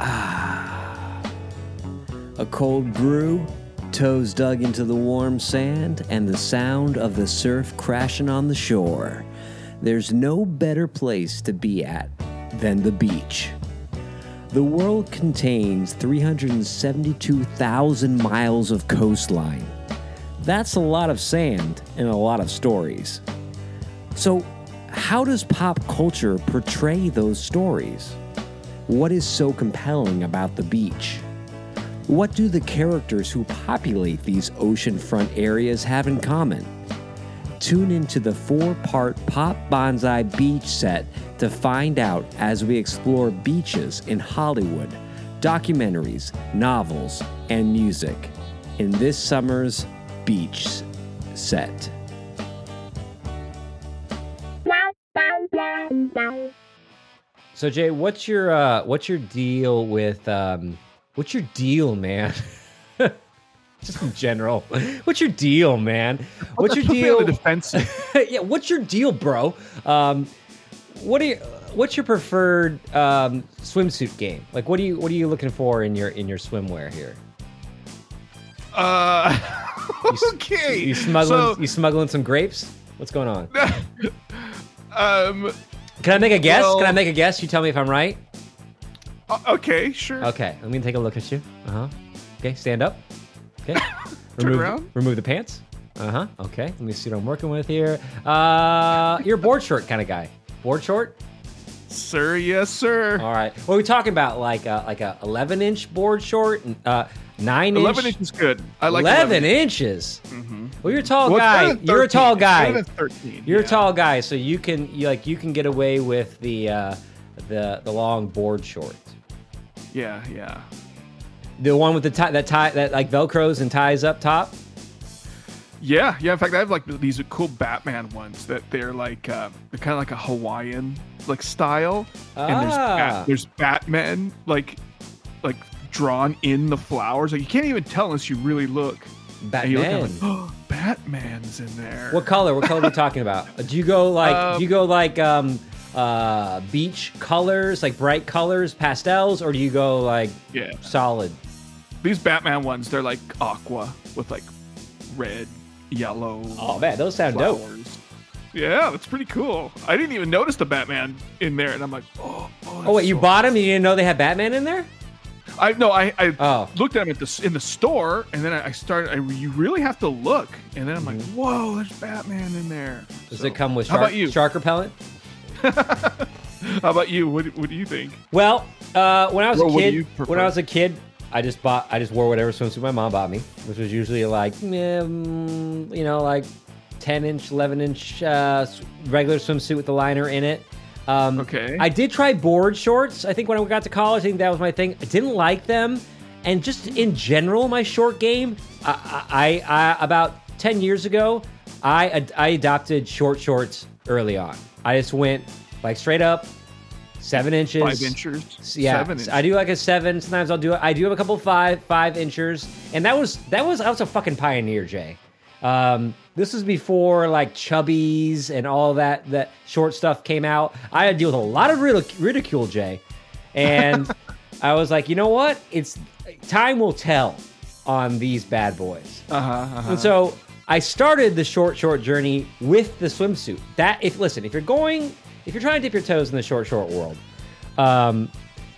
Ah. A cold brew, toes dug into the warm sand, and the sound of the surf crashing on the shore. There's no better place to be at than the beach. The world contains 372,000 miles of coastline. That's a lot of sand and a lot of stories. So, how does pop culture portray those stories? What is so compelling about the beach? What do the characters who populate these oceanfront areas have in common? Tune into the four part Pop Banzai Beach set to find out as we explore beaches in Hollywood, documentaries, novels, and music in this summer's Beach Set. So Jay, what's your uh, what's your deal with um, what's your deal, man? Just in general, what's your deal, man? What's your deal? the defensive. yeah, what's your deal, bro? Um, what are you, what's your preferred um, swimsuit game? Like, what are you what are you looking for in your in your swimwear here? Uh, okay. You smuggling So, you smuggling some grapes? What's going on? um, Can I make a guess? Well- Can I make a guess? You tell me if I'm right. uh, okay, sure. Okay, let me take a look at you. Uh huh. Okay, stand up. Okay. Turn remove, around. Remove the pants. Uh huh. Okay. Let me see what I'm working with here. Uh, you're a board short kind of guy. Board short. Sir, yes, sir. All right. What are we talking about? Like a like a 11 inch board short, uh, nine 11 inch. inch is good. I like 11, 11 inches. Mhm. Well, you're a tall Well, guy. You're a tall guy. 13. You're yeah. a tall guy, so you can you, like you can get away with the uh, the the long board short. Yeah, yeah. The one with the tie that tie that like velcros and ties up top. Yeah, yeah. In fact, I have like these cool Batman ones that they're like uh, they're kind of like a Hawaiian like style, and there's Ah. bat, there's Batman like like drawn in the flowers. Like you can't even tell unless you really look. You look Batman. like, oh, Batman's in there. What color? What color are we talking about? Uh, Do you go like Um, do you go like um uh beach colors, like bright colors, pastels, or do you go like Yeah, solid? these Batman ones they're like aqua with like red, yellow. Oh man, those sound dope. Yeah, that's pretty cool. I didn't even notice the Batman in there, and I'm like, oh. Oh, Oh wait, that's you so bought them? You didn't know they had Batman in there? I no, I, I Oh. looked at them at the in the store, and then I I started. I, you really have to look, and then I'm like, whoa, there's Batman in there. Mm-hmm. Does So, it come with How shark, about you? shark repellent? How about you? What, what do you think? Well, uh, when I was Well, a kid, when? I was a kid, I just bought, I just wore whatever swimsuit my mom bought me, which was usually like, mm, you know, like 10 inch, 11 inch uh, regular swimsuit with the liner in it. Um, Okay. I did try board shorts. I think when I got to college, I think that was my thing. I didn't like them, and just in general, my short game. I, I, I about 10 years ago, I I adopted short shorts early on. I just went like straight up, seven inches, Five inches. yeah, Seven inches. I do like a seven. Sometimes I'll do. I do have a couple five five inchers, and that was that was I was a fucking pioneer, Jay. Um, this was before like chubbies and all that that short stuff came out. I had to deal with a lot of ridic- ridicule, Jay, and I was like, you know what? It's time will tell on these bad boys. Uh-huh, uh-huh. And so I started the short, short journey with the swimsuit. That if listen, if you're going, if you're trying to dip your toes in the short, short world, um,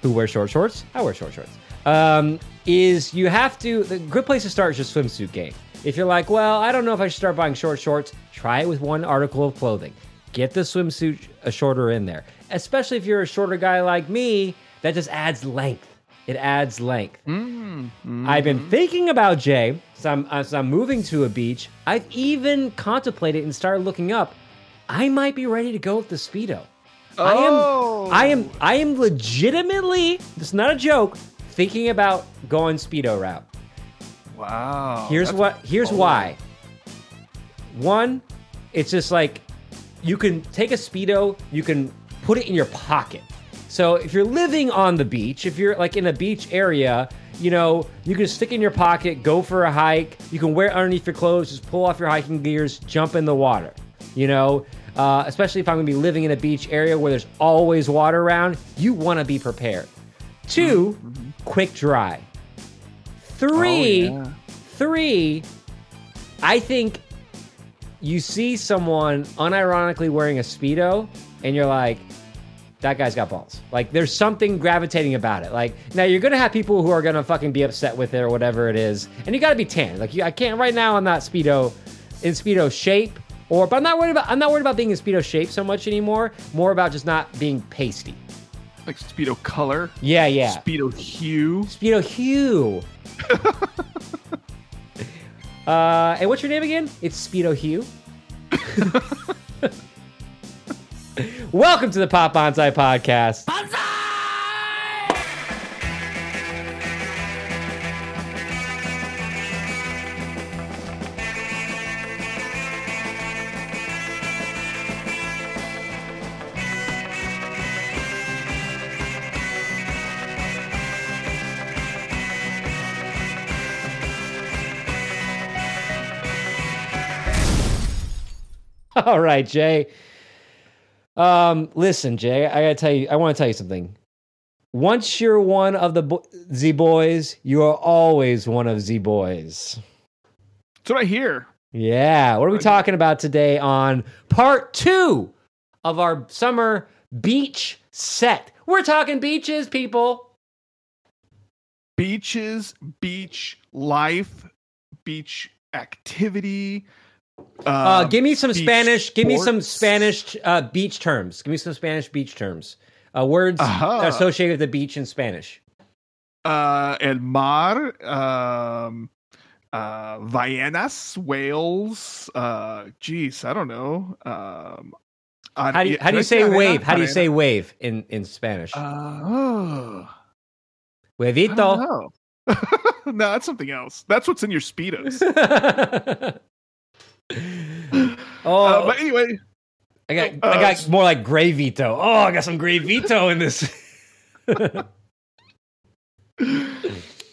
who wears short shorts? I wear short shorts. Um, is you have to. The good place to start is just swimsuit game. If you're like, well, I don't know if I should start buying short shorts, try it with one article of clothing. Get the swimsuit a uh, shorter in there, especially if you're a shorter guy like me. That just adds length. It adds length. Mm-hmm. Mm-hmm. I've been thinking about Jay. So I'm, as I'm moving to a beach. I've even contemplated and started looking up. I might be ready to go with the speedo. Oh. I am. I am. Oh. I am legitimately. This is not a joke. Thinking about going speedo route. Wow. Here's what. Here's bold. why. One, it's just like you can take a speedo, you can put it in your pocket. So if you're living on the beach, if you're like in a beach area, you know, you can stick in your pocket, go for a hike. You can wear it underneath your clothes, just pull off your hiking gears, jump in the water. You know, uh, especially if I'm going to be living in a beach area where there's always water around. You want to be prepared. 2 quick dry. Three, Oh, yeah. three. I think you see someone unironically wearing a speedo, and you're like, that guy's got balls. Like there's something gravitating about it. Like now you're gonna have people who are gonna fucking be upset with it or whatever it is, and you gotta be tan. Like you, I can't right now. I'm not speedo in speedo shape, or but I'm not worried about. I'm not worried about being in speedo shape so much anymore. More about just not being pasty. Like speedo color, Yeah, yeah. speedo hue. Speedo Hugh. uh, and what's your name again? It's Speedo Hugh. Welcome to the Pop Banzai Podcast. All right, Jay. Um, listen, Jay, I gotta tell you, I want to tell you something. Once you're one of the bo- Z boys, you are always one of Z boys. That's what I hear. Yeah. What are we talking about today on part two of our summer beach set? We're talking beaches, people. Beaches, beach life, beach activity. Uh, um, give me some Spanish. Give me some. Spanish uh, beach terms. Give me some Spanish beach terms. Uh, words Uh-huh. associated with the beach in Spanish. uh, el mar, um, uh, ballenas, whales. Uh, geez, I don't know. Um, How do you, how do you say wave? How do you say wave in, in Spanish? Uh, oh, Huevito. no, that's something else. That's what's in your speedos. oh, Uh, but anyway, I got uh, I got more like gray gravito. Oh, I got some gray gravito in this.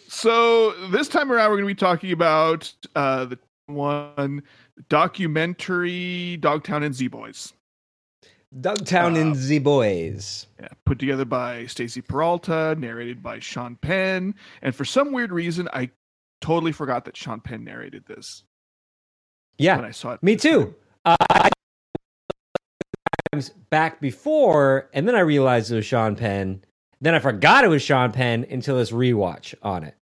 so this time around, we're going to be talking about uh, the one documentary, Dogtown and Z Boys. Dogtown Uh, and the boys. Yeah, put together by Stacy Peralta, narrated by Sean Penn, and for some weird reason, I totally forgot that Sean Penn narrated this Yeah, when I saw it. me too. Uh, I back before, and then I realized it was Sean Penn. Then I forgot it was Sean Penn until this rewatch on it.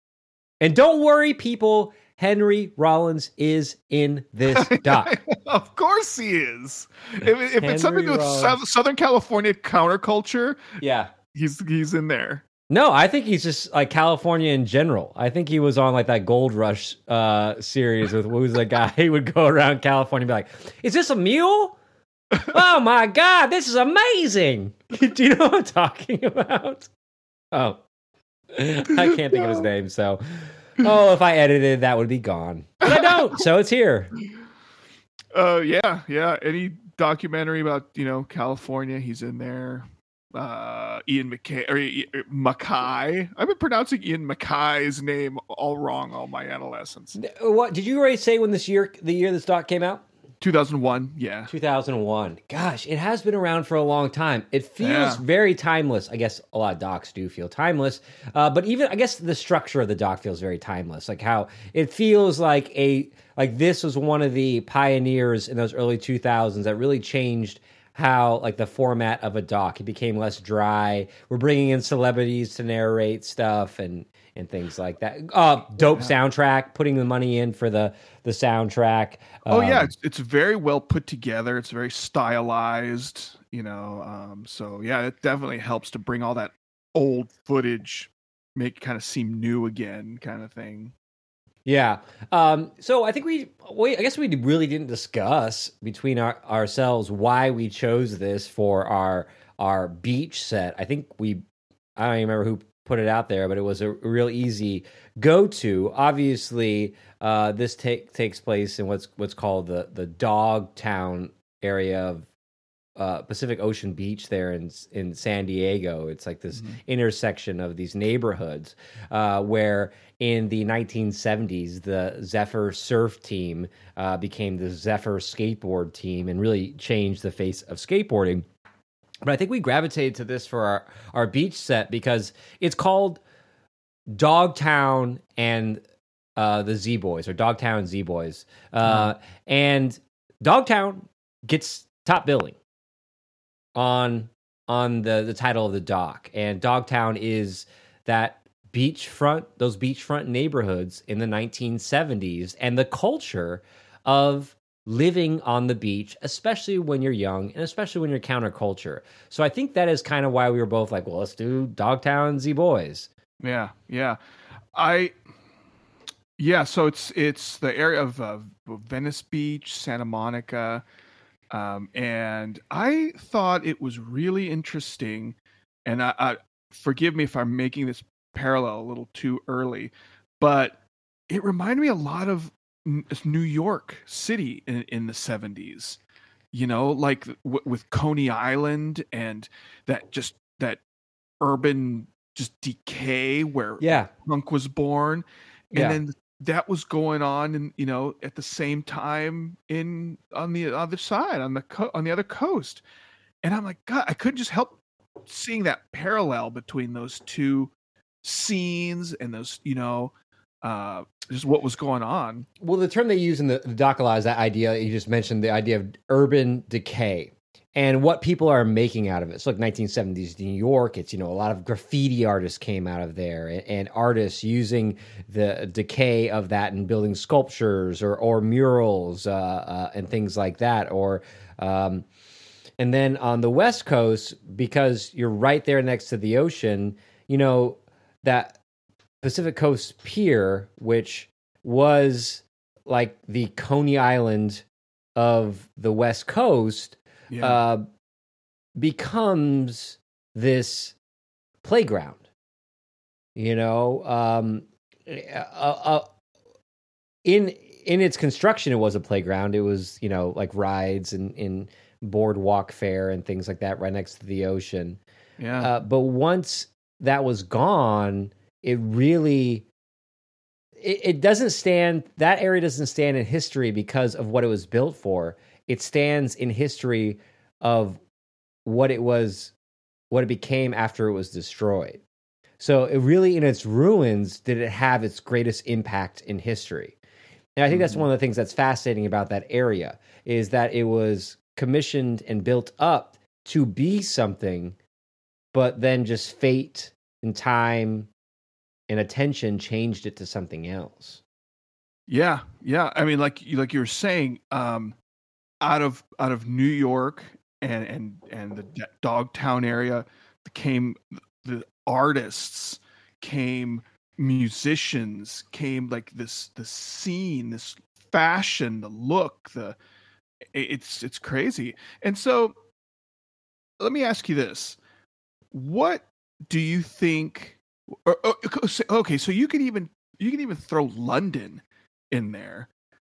And don't worry, people. Henry Rollins is in this doc. of course he is. If, if it's something with Rollins. Southern California counterculture, yeah. he's he's in there. No, I think he's just like California in general. I think he was on like that Gold Rush uh, series with who's the guy who would go around California and be like, "Is this a mule? oh my god, this is amazing!" Do you know what I'm talking about? Oh, I can't think of his name. So, oh, if I edited, that would be gone. But I don't, so it's here. Uh, yeah, yeah. Any documentary about you know California, he's in there. Uh, Ian McKay or Mackay. I've been pronouncing Ian Mackay's name all wrong all my adolescence. What did you already say when this year, the year this doc came out? 2001. Yeah. 2001. Gosh, it has been around for a long time. It feels Yeah. very timeless. I guess a lot of docs do feel timeless, uh, but even I guess the structure of the doc feels very timeless. Like how it feels like a like this was one of the pioneers in those early 2000s that really changed how like the format of a doc. It became less dry. We're bringing in celebrities to narrate stuff and and things like that. Uh, dope soundtrack. Putting the money in for the the soundtrack. Oh yeah, Um, it's it's very well put together. It's very stylized, you know. Um, so yeah, it definitely helps to bring all that old footage, make it kind of seem new again, kind of thing. Yeah. Um, so I think we, we, I guess we really didn't discuss between our, ourselves why we chose this for our our beach set. I think we, I don't even remember who put it out there, but it was a real easy go to. Obviously, uh, this take takes place in what's what's called the the Dog Town area of uh, Pacific Ocean Beach there in in San Diego. It's like this Mhm. intersection of these neighborhoods uh, where in the 1970s the Zephyr surf team uh, became the Zephyr skateboard team and really changed the face of skateboarding. But I think we gravitated to this for our, our beach set because it's called Dogtown and uh, the Z Boys or Dogtown Z Boys. Uh, And Dogtown gets top billing on on the the title of the dock, and Dogtown is that beachfront those beachfront neighborhoods in the 1970s and the culture of living on the beach especially when you're young and especially when you're counterculture. So i think that is kind of why we were both like well let's do dogtown z boys. Yeah, yeah. I yeah, so it's it's the area of uh, Venice Beach, Santa Monica, um, and I thought it was really interesting. And I, I forgive me if I'm making this parallel a little too early, but it reminded me a lot of New York City in, in the 70s. You know, like w- with Coney Island and that just that urban just decay where yeah punk was born and Yeah. then that was going on and you know at the same time in on the other side on the co- on the other coast. And i'm like god i couldn't just help seeing that parallel between those two scenes and those you know uh just what was going on. Well, the term they use in the, the doc a lot is that idea you just mentioned, the idea of urban decay and what people are making out of it. So, like 1970s New York, it's you know a lot of graffiti artists came out of there, and, and artists using the decay of that and building sculptures or or murals uh, uh, and things like that, or. Um, and then on the West Coast, because you're right there next to the ocean, you know, that Pacific Coast Pier, which was like the Coney Island of the West Coast, yeah uh, becomes this playground. You know, um, uh, uh, in in its construction, it was a playground. It was you know like rides and in boardwalk fare and things like that, right next to the ocean. yeah Uh, but once that was gone, it really it doesn't stand that area doesn't stand in history because of what it was built for. It stands in history of what it was what it became after it was destroyed. So it really in its ruins did it have its greatest impact in history. And I think that's Mhm. one of the things that's fascinating about that area is that it was commissioned and built up to be something but then just fate and time and attention changed it to something else. Yeah, yeah. I mean, like you like you were saying, um, out of out of New York and and and the Dogtown area came the artists, came musicians, came like this the scene, this fashion, the look, the it's it's crazy. And so, let me ask you this: What do you think? or- Okay, so you could even you can even throw London in there.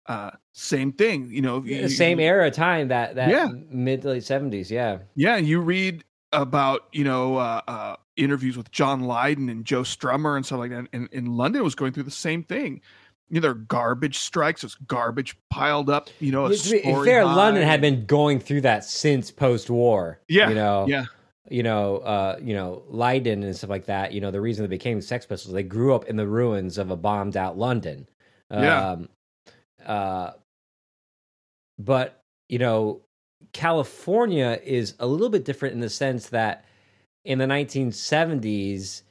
Uh, same thing, you know. you- same era time that that Yeah. mid to late seventies, yeah. Yeah, and you read about you know uh, uh, interviews with John Lydon and Joe Strummer and stuff like that. And, and London was going through the same thing. You know, there are garbage strikes. There's garbage piled up. You know, a to be fair, high. London had been going through that since post war. Yeah, You know, yeah. you know, uh, you know, Lydon and stuff like that. You know, the reason they became Sex Pistols, they grew up in the ruins of a bombed out London. Yeah. Uh, but you know, California is a little bit different in the sense that in the 1970s,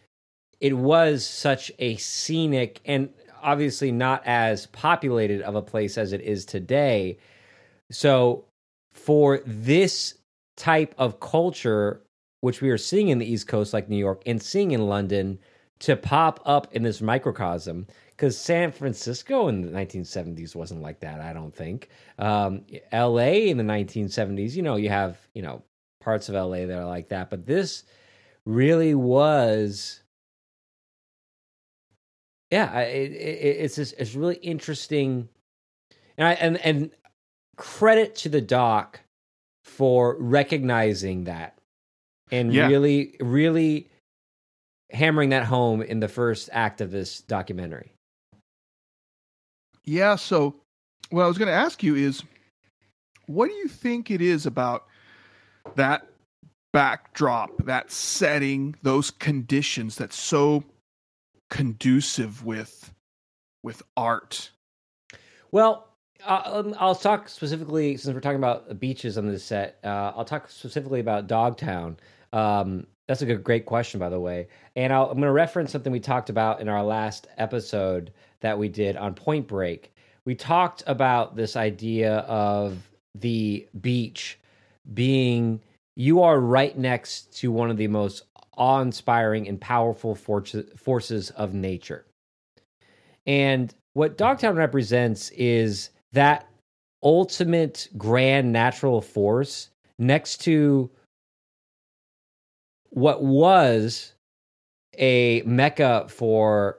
it was such a scenic and obviously not as populated of a place as it is today. So, for this type of culture, which we are seeing in the East Coast, like New York, and seeing in London, to pop up in this microcosm, because San Francisco in the 1970s wasn't like that, I don't think. Um, LA in the 1970s, you know, you have, you know, parts of LA that are like that, but this really was yeah it, it, it's just, it's really interesting and I, and and credit to the doc for recognizing that and Yeah. really, really hammering that home in the first act of this documentary. Yeah. So, what I was going to ask you is, what do you think it is about that backdrop, that setting, those conditions that's so conducive with with art? Well, uh, um, I'll talk specifically since we're talking about beaches on this set. Uh, I'll talk specifically about Dogtown. Um, that's a good, great question, by the way. And I'll, I'm going to reference something we talked about in our last episode that we did on Point Break. We talked about this idea of the beach being you are right next to one of the most awe-inspiring and powerful forces of nature. And what Dogtown represents is that ultimate grand natural force next to what was a mecca for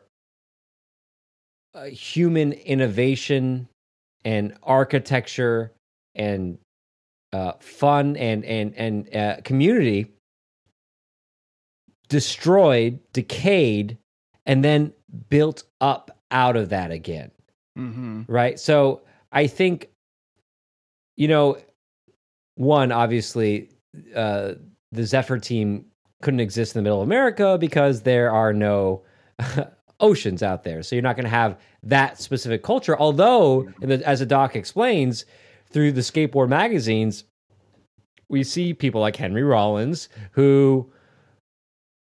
uh, human innovation and architecture and uh, fun and and and uh, community destroyed, decayed, and then built up out of that again Mm-hmm. right? So I think, you know, one obviously, uh, the Zephyr team couldn't exist in the middle of America because there are no oceans out there. So you're not going to have that specific culture. Although, the, as the doc explains, through the skateboard magazines, we see people like Henry Rollins who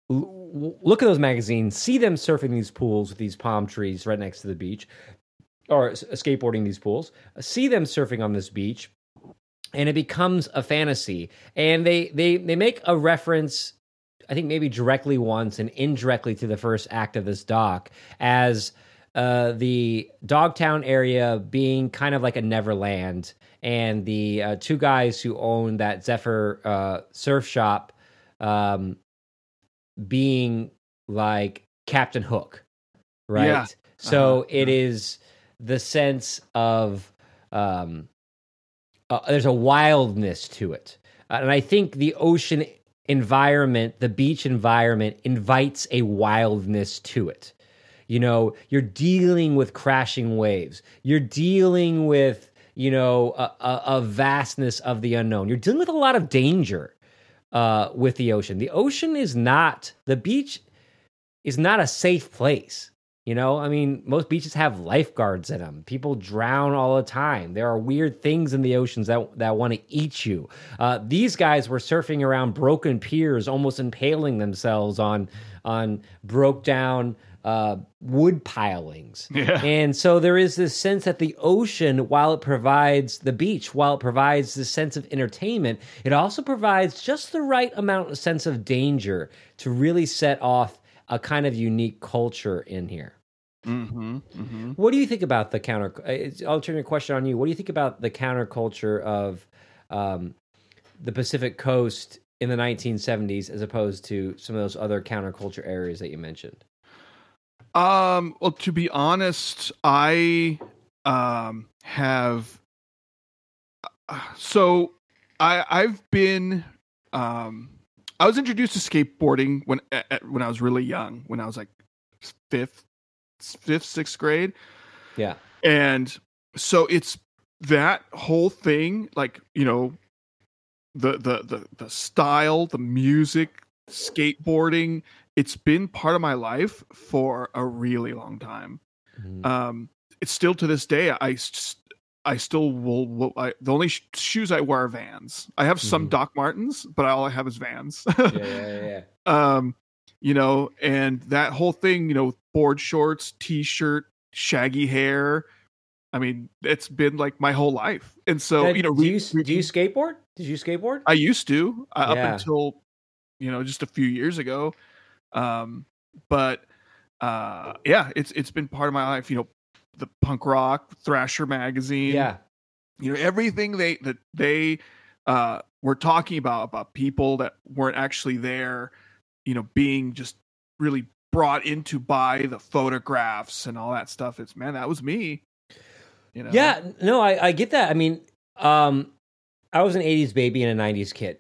l- look at those magazines, see them surfing these pools with these palm trees right next to the beach, or s- skateboarding these pools, see them surfing on this beach, and it becomes a fantasy. And they they they make a reference, I think maybe directly once and indirectly to the first act of this doc as uh, the Dogtown area being kind of like a Neverland, and the uh, two guys who own that Zephyr uh, surf shop um, being like Captain Hook, right? Yeah. So Uh-huh. it is the sense of um, uh, there's a wildness to it, Uh, and I think the ocean environment, the beach environment, invites a wildness to it. You know, you're dealing with crashing waves. You're dealing with you know a, a, a vastness of the unknown. You're dealing with a lot of danger uh, with the ocean. The ocean is not the beach is not a safe place. You know, I mean, most beaches have lifeguards in them. People drown all the time. There are weird things in the oceans that that want to eat you. Uh, these guys were surfing around broken piers, almost impaling themselves on on broke down uh, wood pilings. Yeah. And so there is this sense that the ocean, while it provides the beach, while it provides this sense of entertainment, it also provides just the right amount of sense of danger to really set off a kind of unique culture in here. Mm-hmm. Mm-hmm. What do you think about the counter? uh, I'll turn your question on you. What do you think about the counterculture of um, the Pacific Coast in the 1970s, as opposed to some of those other counterculture areas that you mentioned? Um, well, to be honest, I um have uh, so I I've been um I was introduced to skateboarding when at, at- when I was really young, when I was like fifth fifth sixth grade, Yeah, and so it's that whole thing, like you know, the the the the style, the music, skateboarding. It's been part of my life for a really long time. Mhm. Um, it's still to this day. I I still will. will I, the only sh- shoes I wear are Vans. I have some Mhm. Doc Martens, but all I have is Vans. yeah, yeah, yeah, um, you know, and that whole thing, you know, board shorts, t-shirt, shaggy hair. I mean, it's been like my whole life. And so, you know, do you do you skateboard? Did you skateboard? I used to uh, Yeah. up until you know just a few years ago. Um, but uh, yeah, it's it's been part of my life. You know, the punk rock Thrasher magazine. yeah, you know everything they that they uh, were talking about about people that weren't actually there. You know, being just really brought into by the photographs and all that stuff. It's man, that was me. You know. yeah. No, I I get that. I mean, um, I was an '80s baby and a '90s kid,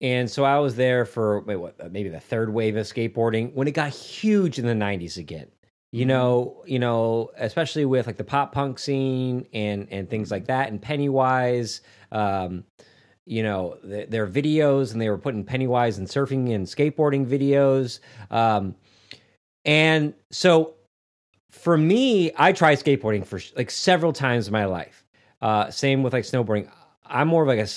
and so I was there for wait, what? Maybe the third wave of skateboarding when it got huge in the '90s again. You know, you know, especially with like the pop punk scene and and things like that, and Pennywise. Um, you know, th- their videos, and they were putting Pennywise and surfing and skateboarding videos. Um, and so for me, I tried skateboarding for like several times in my life. Uh, same with like snowboarding. I'm more of like a,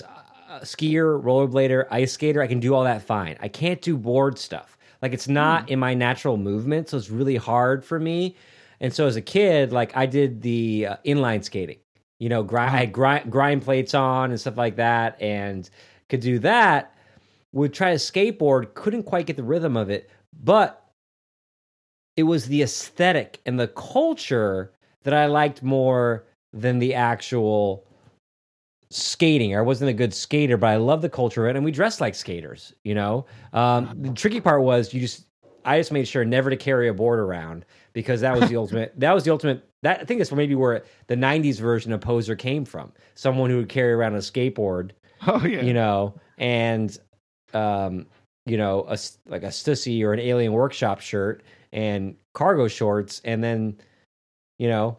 a skier, rollerblader, ice skater. I can do all that fine. I can't do board stuff. Like it's not mm. in my natural movement, so it's really hard for me. And so as a kid, like I did the uh, inline skating. You know, grind, I had grind, grind plates on and stuff like that, and could do that. Would try to skateboard, couldn't quite get the rhythm of it, but it was the aesthetic and the culture that I liked more than the actual skating. I wasn't a good skater, but I love the culture of it, and we dressed like skaters. You know, um, the tricky part was you just I just made sure never to carry a board around because that was the ultimate. That was the ultimate. That I think that's where maybe where the '90s version of poser came from. Someone who would carry around a skateboard. Oh yeah, you know, and um, you know, a like a Stussy or an Alien Workshop shirt and cargo shorts, and then you know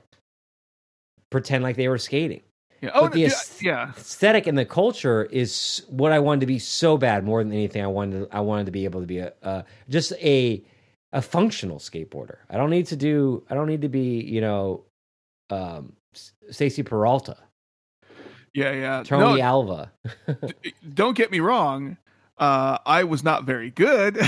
pretend like they were skating. Yeah. Oh, the yeah. aesthetic and the culture is what I wanted to be so bad. More than anything, I wanted to, I wanted to be able to be a uh, just a a functional skateboarder. I don't need to do. I don't need to be you know, um, Stacy Peralta. Yeah, yeah. Tony no, Alva. don't get me wrong. Uh, I was not very good.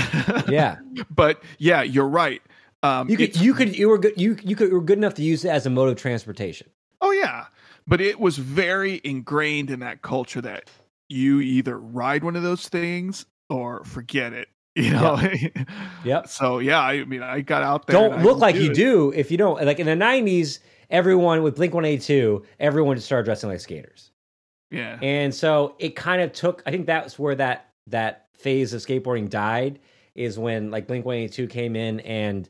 yeah, but yeah, you're right. Um, you could, you could, you were good. You you could, you were good enough to use it as a mode of transportation. Oh yeah, but it was very ingrained in that culture that you either ride one of those things or forget it. You know. yeah. yep. So yeah, I mean, I got out there. Don't look like do you it. do if you don't. Like in the '90s, everyone with Blink One Eighty Two, everyone just started dressing like skaters. Yeah. And so it kind of took. I think that's where that that phase of skateboarding died is when like Blink 182 came in and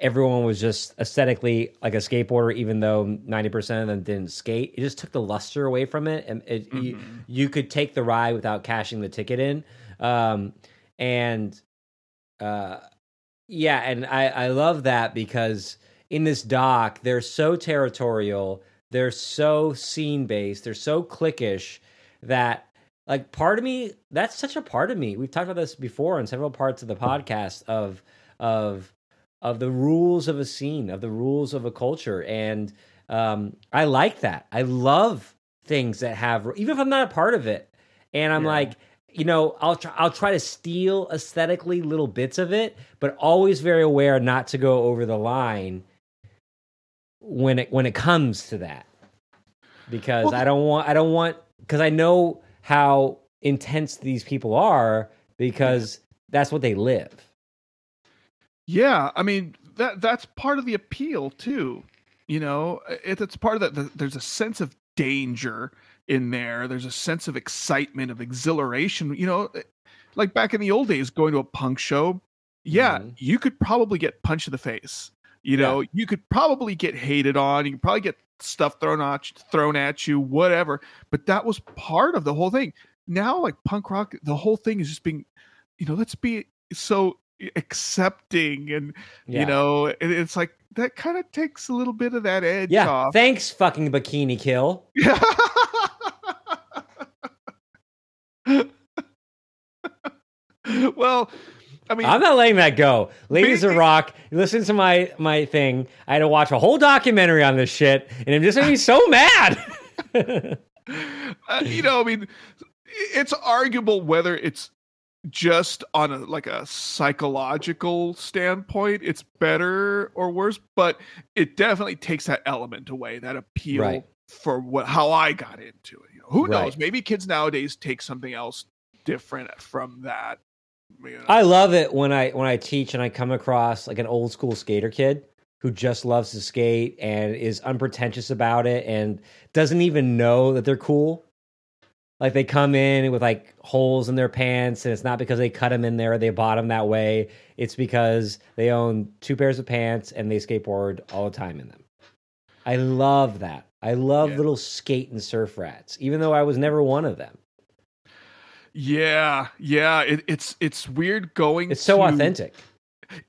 everyone was just aesthetically like a skateboarder, even though 90% of them didn't skate. It just took the luster away from it. And it, mm-hmm. you, you, could take the ride without cashing the ticket in. Um, and uh, yeah, and I, I love that because in this doc, they're so territorial, they're so scene based, they're so cliquish that like part of me that's such a part of me we've talked about this before in several parts of the podcast of of of the rules of a scene of the rules of a culture. And um i like that. I love things that have even if i'm not a part of it. And i'm yeah. like you know i'll try i'll try to steal aesthetically little bits of it but always very aware not to go over the line when it when it comes to that. Because well, i don't want i don't want because i know how intense these people are because that's what they live. Yeah, I mean that that's part of the appeal too. You know, it, it's part of that. There's a sense of danger in there. There's a sense of excitement, of exhilaration. You know, eh, like back in the old days, going to a punk show. Yeah, mm-hmm. you could probably get punched in the face. You know, yeah. you could probably get hated on. You could probably get stuff thrown at thrown at you, whatever. But that was part of the whole thing. Now, like punk rock, the whole thing is just being, you know, let's be so accepting and yeah. you know it's like that kind of takes a little bit of that edge yeah off. thanks fucking bikini kill well I mean, I'm not letting that go. Ladies of Rock, listen to my my thing. I had to watch a whole documentary on this shit, and it just made me so mad. uh, you know, I mean, it's arguable whether it's just on a like a psychological standpoint it's better or worse but it definitely takes that element away that appeal right. for what how i got into it you know who right. knows maybe kids nowadays take something else different from that I love it when I when I teach and I come across like an old school skater kid who just loves to skate and is unpretentious about it and doesn't even know that they're cool. Like they come in with like holes in their pants, and it's not because they cut them in there, they bought them that way. It's because they own two pairs of pants and they skateboard all the time in them. I love that. I love yeah. little skate and surf rats, even though I was never one of them. Yeah, yeah. It, it's it's weird going. It's so to- authentic.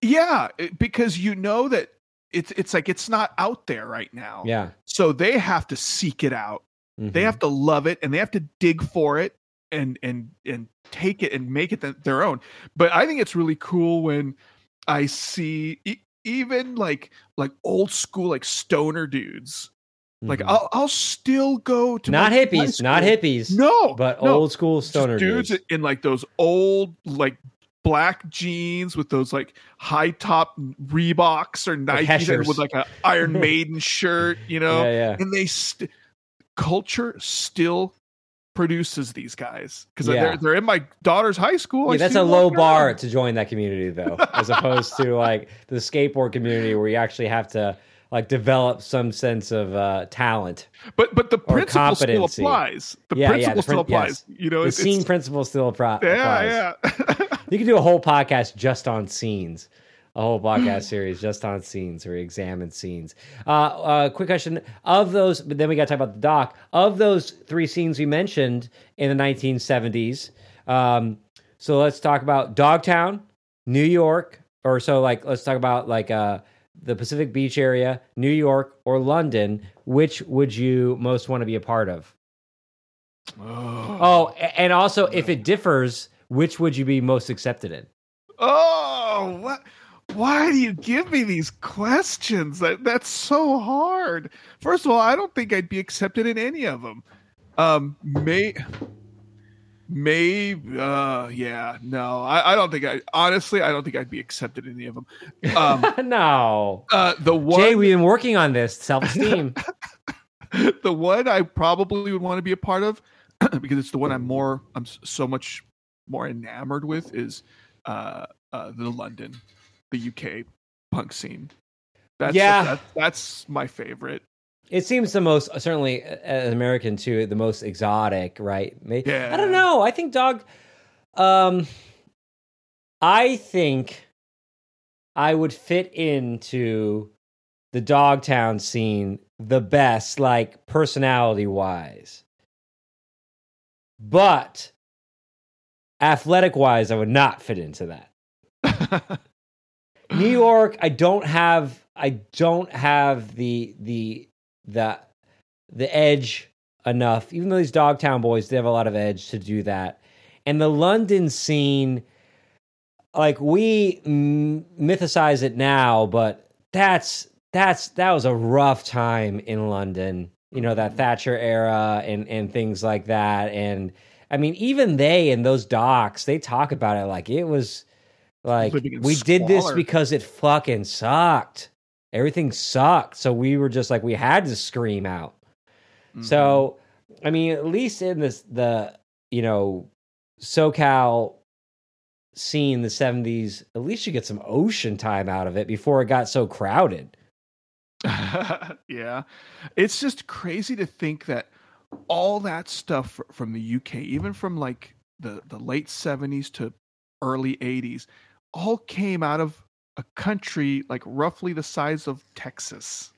Yeah, it- because you know that it's it's like it's not out there right now. Yeah. So they have to seek it out. They Mhm. have to love it and they have to dig for it and and and take it and make it th- their own. But I think it's really cool when I see e- even like like old school like stoner dudes. Like Mhm. I'll I'll still go to not hippies, not hippies, No, but no. old school stoner dudes dudes. in like those old like black jeans with those like high top Reeboks or Like Nikes with like an Iron Maiden shirt, you know. Yeah, yeah. And they st- culture still produces these guys because Yeah. they're they're in my daughter's high school. Yeah, that's a low bar around. to join that community, though, as opposed to like the skateboard community where you actually have to like develop some sense of uh, talent. But but the principle still applies. The Yeah, yeah, principle the still prin- applies. You know, The it's, scene principle still yeah, applies. yeah. You can do a whole podcast just on scenes, a whole podcast series just on scenes or examine scenes. Uh, uh, quick question: Of those, but then we got to talk about the doc. Of those three scenes we mentioned in the 1970s, um, so let's talk about Dogtown, New York, or so like let's talk about like uh, the Pacific Beach area, New York or London. Which would you most want to be a part of? Oh, a- and also if it differs, which would you be most accepted in? Oh, what? Why do you give me these questions? That that's so hard. First of all, I don't think I'd be accepted in any of them. Um, may, may, uh, yeah, no, I, I don't think I. Honestly, I don't think I'd be accepted in any of them. Um, no. uh, the one, Jay, we've been working on this self esteem. the one I probably would want to be a part of because it's the one I'm more, I'm so much more enamored with is uh, uh, the London, the UK punk scene. That's Yeah. that, that's my favorite. it seems the most, certainly uh, as American too, the most exotic, right? Yeah. I don't know. I think dog. Um, I think I would fit into the Dogtown scene the best, like personality wise. But athletic wise, I would not fit into that. New York, I don't have I don't have the the the the edge enough. Even though these Dogtown boys, they have a lot of edge to do that. And the London scene, like we mm, mythicize it now, but that's that's that was a rough time in London. You know that Thatcher era and and things like that. And I mean, even they in those docs, they talk about it like it was like we did this because it fucking sucked. Everything sucked, so we were just like we had to scream out. Mm-hmm. So, I mean, at least in this the you know SoCal scene the seventies, at least you get some ocean time out of it before it got so crowded. yeah, it's just crazy to think that all that stuff from the UK, even from like the the late '70s to early '80s, all came out of a country like roughly the size of Texas.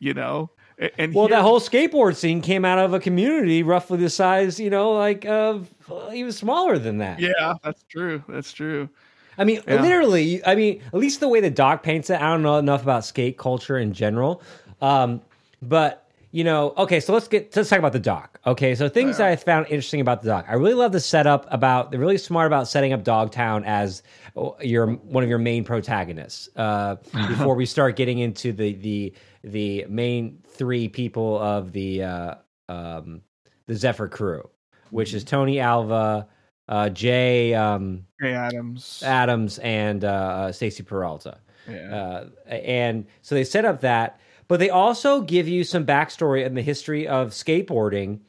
You know, and Well, here- that whole skateboard scene came out of a community roughly the size, you know, like of uh, even smaller than that. yeah, that's true. That's true. I mean, Yeah. literally, I mean, at least the way the doc paints it, I don't know enough about skate culture in general. Um, but you know, okay, so let's get let's talk about the doc. Okay, so things that I found interesting about the doc. I really love the setup about they're really smart about setting up Dogtown as oh, your one of your main protagonists. Uh, before we start getting into the the the main three people of the uh, um, the Zephyr crew, which is Tony Alva, uh, Jay. Um, Hey, Adams. Adams and uh, Stacy Peralta. yeah. Uh, and so they set up that, but they also give you some backstory in the history of skateboarding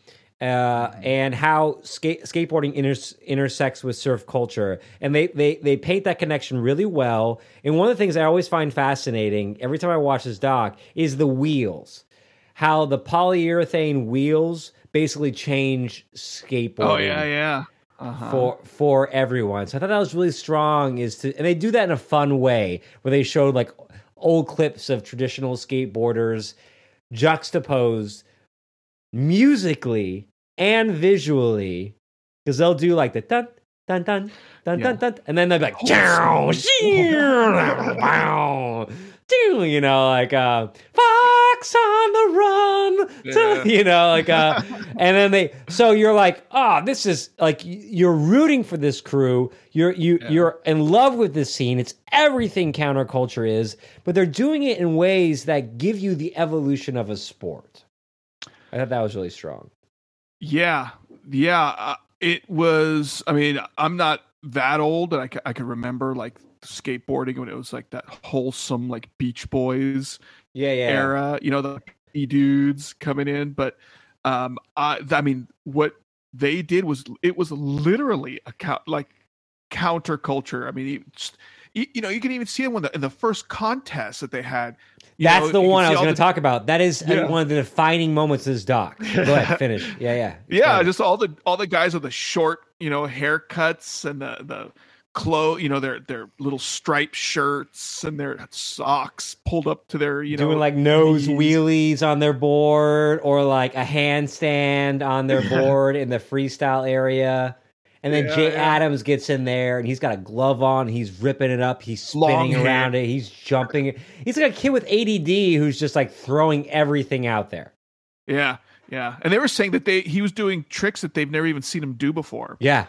uh, and how skate, skateboarding inters- intersects with surf culture. And they, they, they paint that connection really well. And one of the things I always find fascinating every time I watch this doc is the wheels. How the polyurethane wheels basically change skateboarding oh yeah, yeah. Uh-huh. for for everyone. So I thought that was really strong. Is to and they do that in a fun way where they showed like old clips of traditional skateboarders juxtaposed musically and visually. because they'll do like the dun dun dun dun Yeah. dun dun, and then they'll be like, "Chow, wow, doo," you know, like uh, on the run, Yeah. you know, like uh, and then they, so you're like, oh, this is like you're rooting for this crew, you're you Yeah. you're in love with this scene. It's everything counterculture is, but they're doing it in ways that give you the evolution of a sport. I thought that was really strong. Yeah, yeah. Uh, it was. I mean, I'm not that old, and I I can remember like skateboarding when it was like that wholesome like Beach Boys Yeah, yeah. era. You know, the dudes coming in, but um, I I mean, what they did was it was literally a count like counterculture. I mean, it you, you know, you can even see it when the in the first contest that they had. That's know, the one I was going to talk about. That is uh, Yeah. one of the defining moments of this doc. Go ahead, finish. Yeah, yeah. Yeah, just all the all the guys with the short, you know, haircuts and the the clothes, you know, their their little striped shirts and their socks pulled up to their, you know, doing like nose knees. wheelies on their board or like a handstand on their board in the freestyle area. And then Yeah, Jay yeah. Adams gets in there and he's got a glove on. He's ripping it up. He's spinning around it. He's jumping. He's like a kid with ADD who's just like throwing everything out there. yeah, yeah. And they were saying that they he was doing tricks that they've never even seen him do before. Yeah.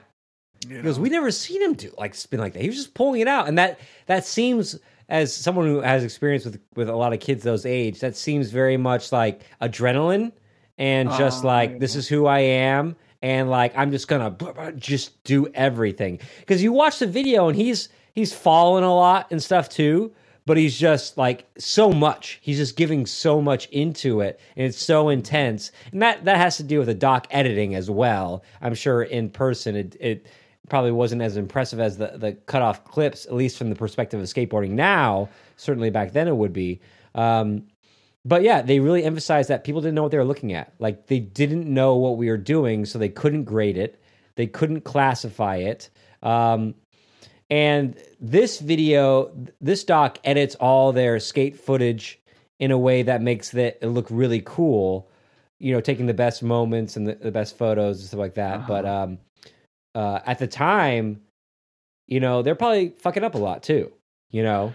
You Because know? we never seen him do like spin like that. He was just pulling it out, and that that seems as someone who has experience with with a lot of kids those age, that seems very much like adrenaline and just Oh, like this is who I am, and like I'm just gonna blah, blah, just do everything. Because you watch the video and he's he's falling a lot and stuff too. But he's just like so much. He's just giving so much into it, and it's so intense. And that that has to do with the doc editing as well. I'm sure in person it it probably wasn't as impressive as the the cut off clips, at least from the perspective of skateboarding now. Certainly back then it would be. Um, but yeah, they really emphasized that people didn't know what they were looking at. Like they didn't know what we were doing, so they couldn't grade it. They couldn't classify it. Um, and this video, this doc edits all their skate footage in a way that makes it look really cool. You know, taking the best moments and the, the best photos and stuff like that. Uh-huh. But um, uh, at the time, you know, they're probably fucking up a lot too. You know,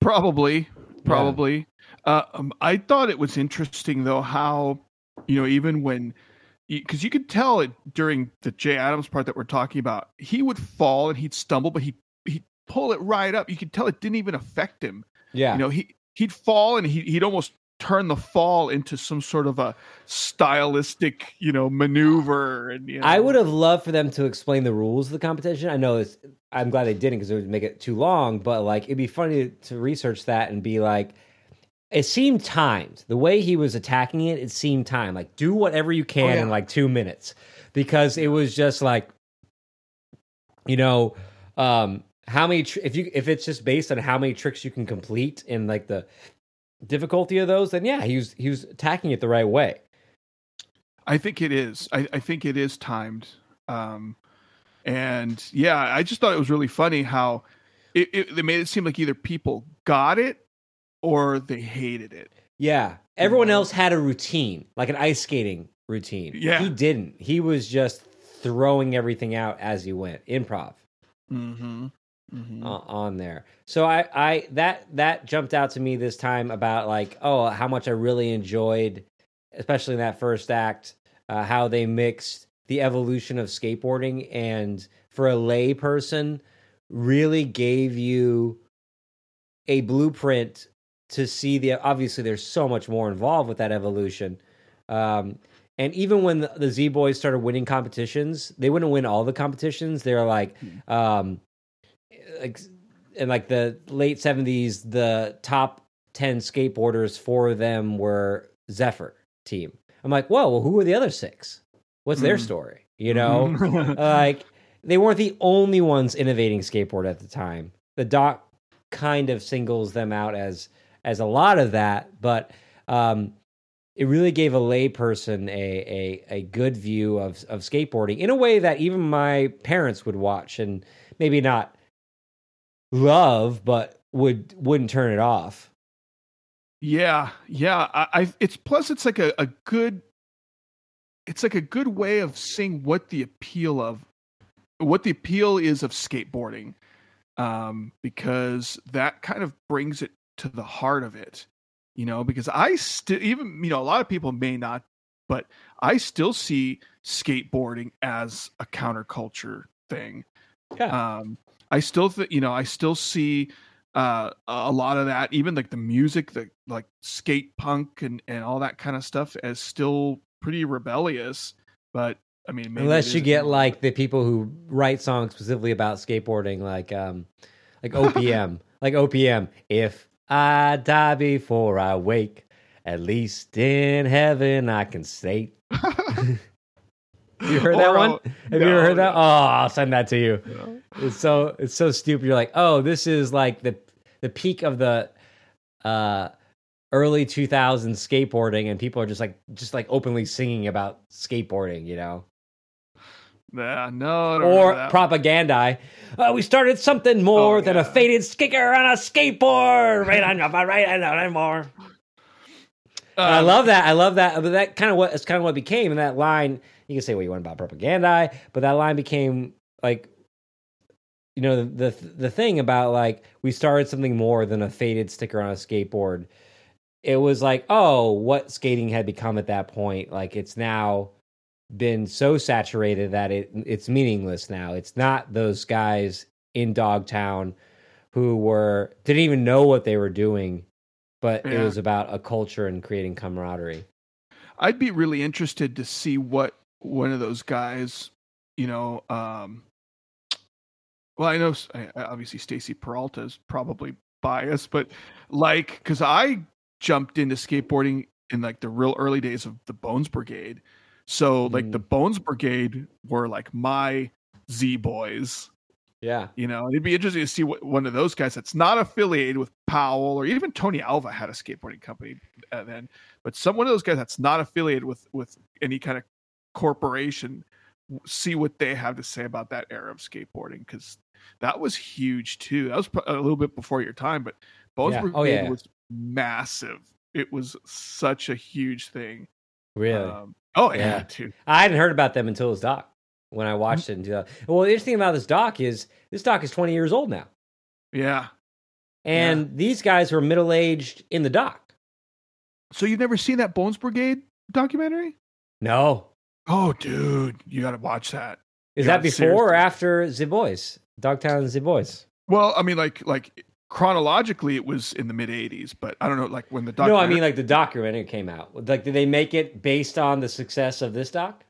Probably, probably. Uh, um, I thought it was interesting though how you know even when because you could tell it during the Jay Adams part that we're talking about, he would fall and he'd stumble, but he he'd pull it right up. You could tell it didn't even affect him. yeah, You know, he he'd fall and he he'd almost turn the fall into some sort of a stylistic, you know, maneuver. And you know, I would have loved for them to explain the rules of the competition. I know it's. I'm glad they didn't because it would make it too long. But like, it'd be funny to, to research that and be like, it seemed timed. The way he was attacking it, it seemed timed. Like, do whatever you can Oh, yeah. in like two minutes, because it was just like, you know, um, how many tr- if you if it's just based on how many tricks you can complete and like the difficulty of those, then yeah, he was he was attacking it the right way. I think it is. I, I think it is timed. Um, and yeah, I just thought it was really funny how it, it they made it seem like either people got it or they hated it. Yeah. Everyone know? else had a routine, like an ice skating routine. Yeah. He didn't. He was just throwing everything out as he went. Improv Mm-hmm. Mm-hmm. uh, on there. So I, I that that jumped out to me this time about like, oh, how much I really enjoyed, especially in that first act, uh, how they mixed the evolution of skateboarding and for a lay person really gave you a blueprint to see the obviously there's so much more involved with that evolution um and even when the, the z boys started winning competitions they wouldn't win all the competitions they're like um like in like the late 70s the top 10 skateboarders for them were zephyr team i'm like whoa well who were the other six what's their Hmm. story you know like they weren't the only ones innovating skateboard at the time. The doc kind of singles them out as as a lot of that, but um, it really gave a layperson a, a a good view of of skateboarding in a way that even my parents would watch and maybe not love, but would wouldn't turn it off. Yeah, yeah. I, I it's plus it's like a, a good it's like a good way of seeing what the appeal of what the appeal is of skateboarding, um, because that kind of brings it to the heart of it. You know, because I still even you know a lot of people may not, but I still see skateboarding as a counterculture thing. Yeah. Um, I still think you know I still see uh a lot of that even like the music the like skate punk and and all that kind of stuff as still pretty rebellious but i mean maybe Unless you get like the people who write songs specifically about skateboarding, like um, like OPM, like OPM. If I die before I wake, at least in heaven I can skate. You heard that one? Have you ever no, heard that? Oh, I'll send that to you. no. It's so it's so stupid. You're like, oh, this is like the the peak of the uh early 2000s skateboarding, and people are just like just like openly singing about skateboarding, you know, Yeah, no or propaganda. Uh, we started something more Oh, than a faded sticker on a skateboard. Right on, right, right, right, more. I Um, love that. I love that. But that kind of what it's kind of what became. And that line, you can say what you want about propaganda, but that line became like, you know, the the the thing about like we started something more than a faded sticker on a skateboard. It was like, oh, what skating had become at that point. Like it's now been so saturated that it it's meaningless now. It's not those guys in Dogtown who were didn't even know what they were doing, but it was about a culture and creating camaraderie. I'd be really interested to see what one of those guys, you know, um, well, I know s- I- I- obviously Stacy Peralta is probably biased, but like, because I jumped into skateboarding in like the real early days of the Bones Brigade. So, like, the Bones Brigade were like my Z Boys, Yeah. you know, it'd be interesting to see what one of those guys that's not affiliated with Powell or even Tony Alva had a skateboarding company uh, then, but some one of those guys that's not affiliated with with any kind of corporation, see what they have to say about that era of skateboarding because that was huge too. That was a little bit before your time, but Bones Yeah. Brigade Oh, yeah. was massive. It was such a huge thing. Really? Um, oh yeah, Yeah. dude. I hadn't heard about them until it was doc when I watched it in 2000. Well, the interesting about this doc is this doc is 20 years old now. Yeah. And these guys were middle aged in the doc. So you've never seen that Bones Brigade documentary? No. Oh, dude, you got to watch that. Is Yeah, that before seriously. or after Z-Boys? Dogtown and Z-Boys? Well, I mean, like, like chronologically, it was in the mid '80s, but I don't know, like when the No. I mean like the documentary came out. Like, did they make it based on the success of this doc?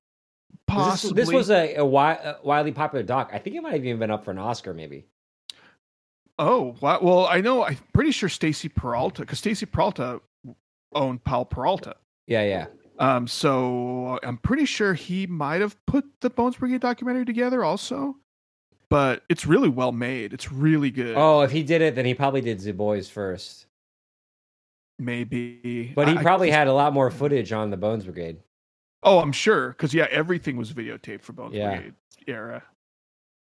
possibly. This, this was a, a, wi- a widely popular doc. I think it might have even been up for an Oscar, maybe. Oh, wow. well, I know. I'm pretty sure Stacy Peralta, because Stacy Peralta owned Powell Peralta. Yeah, yeah. Um, so I'm pretty sure he might have put the Bones Brigade documentary together, also. But it's really well made. It's really good. Oh, if he did it, then he probably did Z-Boys first. maybe. But he I- I- probably had a lot more footage on the Bones Brigade. Oh, I'm sure, because yeah, everything was videotaped for Bones Yeah. Brigade era.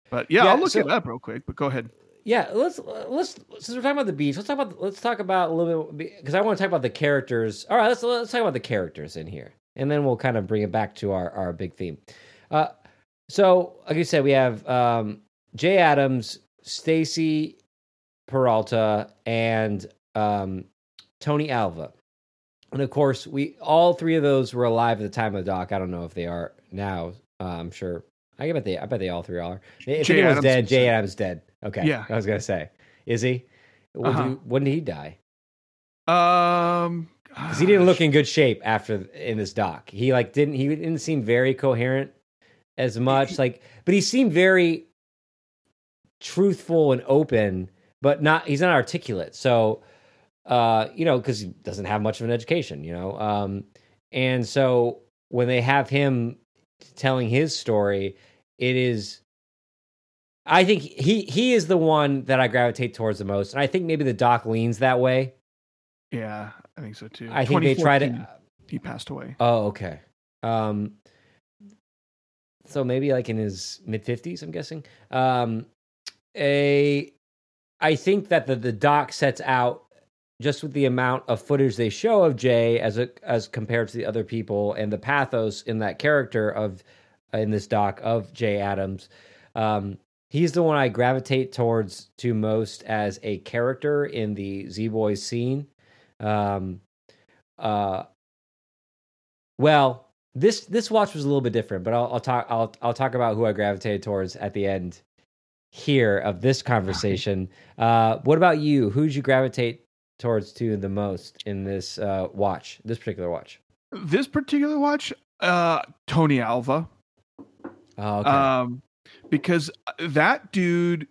But yeah, Yeah, I'll look so- it up real quick. But go ahead. Yeah, let's let's since we're talking about the beach, let's talk about let's talk about a little bit because I want to talk about the characters. All right, let's let's talk about the characters in here, and then we'll kind of bring it back to our our big theme. Uh, so like you said, we have um, Jay Adams, Stacy Peralta, and um, Tony Alva, and of course, we all three of those were alive at the time of the doc. I don't know if they are now. Uh, I'm sure. I bet they. I bet they all three are. If Jay anyone's Adams dead, Jay. Adams dead. Okay. Yeah. I was gonna say, is he? When, Uh-huh. did, he- when did he die? Um, Because he didn't look in good shape after in this doc. He like didn't. He didn't seem very coherent as much. Like, but he seemed very truthful and open, but not. He's not articulate. So, uh, you know, because he doesn't have much of an education. You know, um, and so when they have him telling his story, it is. I think he he is the one that I gravitate towards the most, and I think maybe the doc leans that way. Yeah, I think so too. I think they 2014, to. He passed away. Oh, okay. Um, so maybe like in his mid fifties, I'm guessing. Um, a, I think that the the doc sets out just with the amount of footage they show of Jay as a as compared to the other people and the pathos in that character of in this doc of Jay Adams. Um, he's the one I gravitate towards to most as a character in the Z Boys scene. Um, uh, well, this this watch was a little bit different, but I'll, I'll talk I'll I'll talk about who I gravitated towards at the end here of this conversation. Uh, what about you? Who'd you gravitate towards to the most in this uh, watch, this particular watch? This particular watch, uh, Tony Alva. Oh, okay. Um, because that dude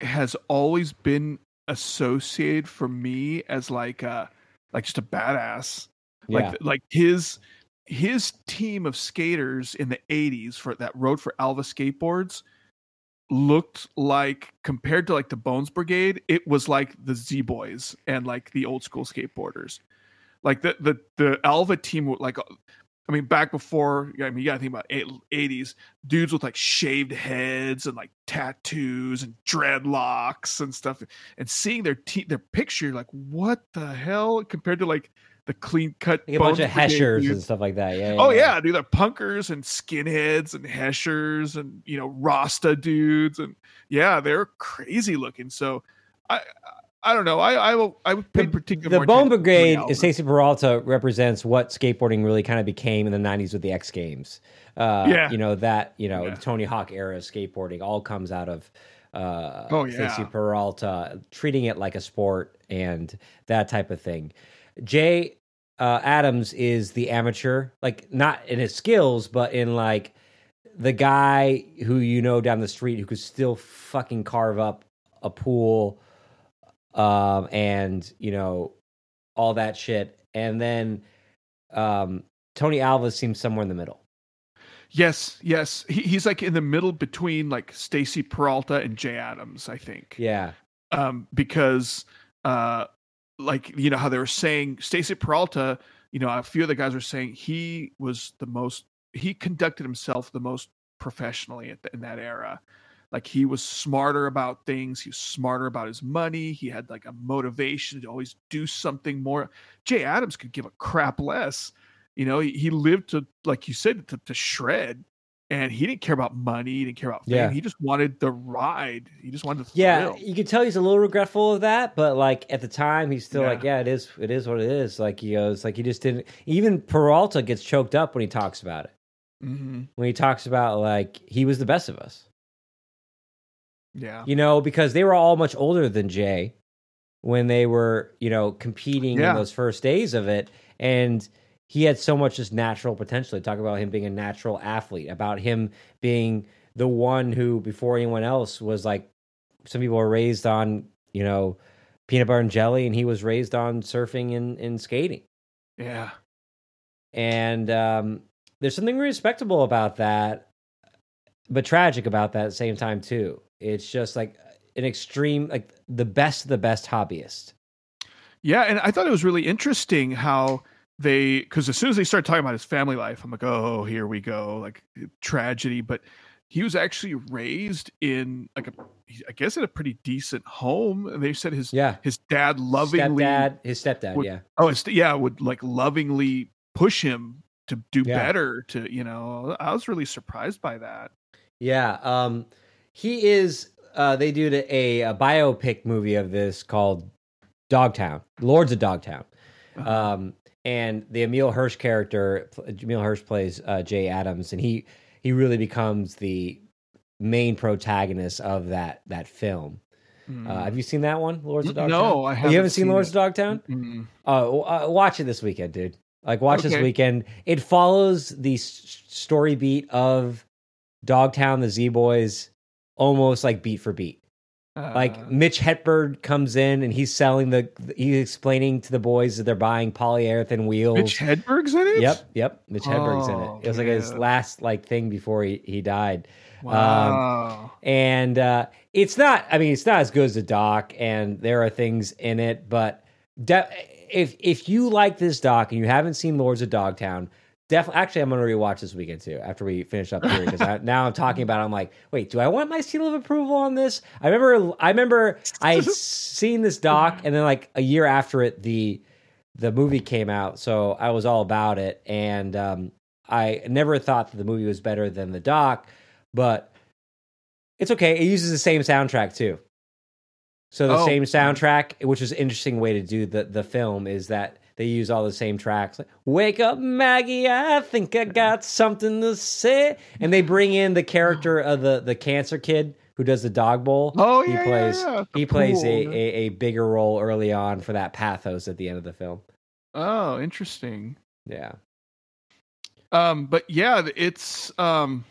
has always been associated for me as like a like just a badass. Like yeah. like his his team of skaters in the 80s for that rode for Alva skateboards looked like compared to like the Bones Brigade, it was like the Z Boys and like the old school skateboarders. Like the the the Alva team like I mean, back before, I mean, you gotta think about eight, 80s, dudes with like shaved heads and like tattoos and dreadlocks and stuff. And seeing their te- their picture, like, what the hell compared to like the clean cut, Like a bunch of heshers and stuff like that. Yeah. Oh yeah, dude, they're punkers and skinheads and heshers and you know Rasta dudes and yeah, they're crazy looking. So I I don't know. I I will I would pay particular The Bone Brigade, Alva. Stacy Peralta represents what skateboarding really kind of became in the '90s with the X Games. Uh, Yeah. you know that you know Yeah. the Tony Hawk era skateboarding all comes out of uh, Oh, yeah. Stacy Peralta treating it like a sport and that type of thing. Jay uh, Adams is the amateur, like not in his skills, but in like the guy who you know down the street who could still fucking carve up a pool um and you know all that shit and then um Tony Alva seems somewhere in the middle. Yes, yes. He, he's like in the middle between like Stacy Peralta and Jay Adams, I think. Yeah. Um, because uh like you know how they were saying Stacy Peralta, you know, a few of the guys were saying he was the most he conducted himself the most professionally at the, in that era. Like he was smarter about things, he was smarter about his money, he had like a motivation to always do something more. Jay Adams could give a crap less. You know, he, he lived to like you said to, to shred and he didn't care about money, he didn't care about fame. Yeah. He just wanted the ride. He just wanted the Yeah, thrill. you can tell he's a little regretful of that, but like at the time he's still Yeah. like, yeah, it is it is what it is. Like he goes like he just didn't even Peralta gets choked up when he talks about it. hmm When he talks about like he was the best of us. Yeah. You know, because they were all much older than Jay when they were, you know, competing Yeah. in those first days of it. And he had so much just natural potential. They talk about him being a natural athlete, about him being the one who, before anyone else, was like some people were raised on, you know, peanut butter and jelly, and he was raised on surfing and, and skating. Yeah. And um, there's something respectable about that, but tragic about that at the same time too. It's just like an extreme, like the best of the best hobbyist. Yeah, and I thought it was really interesting how they because as soon as they started talking about his family life, I'm like, oh, here we go, like tragedy. But he was actually raised in like a, I guess, in a pretty decent home. And they said his Yeah, his dad lovingly, stepdad, his stepdad. would- yeah, oh, his, yeah, would like lovingly push him to do Yeah. better. To you know, I was really surprised by that. yeah. Um, he is. Uh, they did a, a biopic movie of this called Dogtown, Lords of Dogtown. Uh, um, and the Emile Hirsch character, Emile Hirsch plays uh, Jay Adams, and he he really becomes the main protagonist of that that film. mm. Uh, have you seen that one, Lords of Dogtown? no, I haven't. you haven't seen, Lords it. of Dogtown? Mm-mm. Oh, uh, watch it this weekend, dude. Like, watch this weekend. It follows the s- story beat of Dogtown, the Z Boys, almost like beat for beat. Like Uh, Mitch Hedberg comes in and he's selling the, he's explaining to the boys that they're buying polyurethane wheels. Mitch Hedberg's in it. Yep, yep. Mitch Hedberg's in Oh, it. It was like his last like thing before he, he died. Wow. And uh, it's not. I mean, it's not as good as the doc, and there are things in it. But de- if if you like this doc and you haven't seen Lords of Dogtown, definitely. Actually, I'm going to rewatch this weekend too after we finish up here because now I'm talking about. It, I'm like, wait, do I want my seal of approval on this? I remember. I remember I had seen this doc, and then like a year after it, the the movie came out, so I was all about it, and um, I never thought that the movie was better than the doc, but It's okay. It uses the same soundtrack too. So the Oh, same soundtrack, which is an interesting way to do the the film, is that they use all the same tracks. Like, Wake up, Maggie! I think I got something to say. And they bring in the character of the the cancer kid who does the dog bowl. Oh, he yeah, yeah, plays yeah. he The plays a, a a bigger role early on for that pathos at the end of the film. Oh, interesting. Yeah. Um, but yeah, it's um,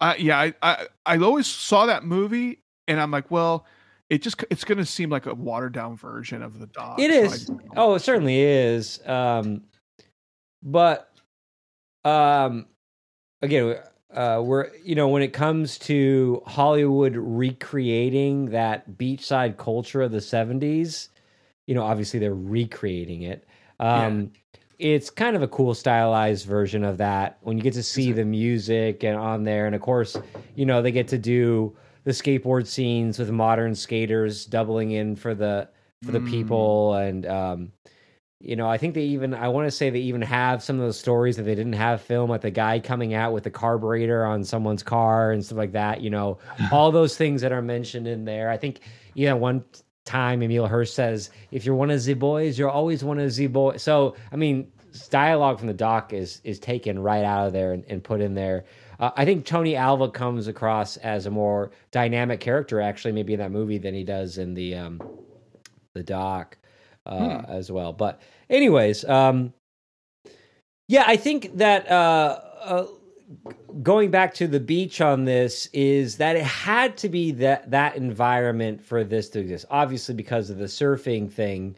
I yeah, I, I I always saw that movie, and I'm like, well, it just it's gonna seem like a watered down version of the dog. It is. so I is. just don't- Oh, it certainly is. Um, but um, again, uh, we're you know when it comes to Hollywood recreating that beachside culture of the '70s, you know, obviously they're recreating it. Um, It's kind of a cool stylized version of that when you get to see the music and on there, and of course, you know they get to do the skateboard scenes with modern skaters doubling in for the for the Mm. people. And um you know i think they even i want to say they even have some of those stories that they didn't have film like the guy coming out with the carburetor on someone's car and stuff like that you know all those things that are mentioned in there. I think you know one time emile hirsch says if you're one of the boys you're always one of the boys so i mean dialogue from the doc is is taken right out of there and, and put in there uh, I think Tony Alva comes across as a more dynamic character, actually, maybe in that movie than he does in the um, the doc uh, as well. But, anyways, um, yeah, I think that uh, uh, going back to the beach on this is that it had to be that that environment for this to exist. Obviously, because of the surfing thing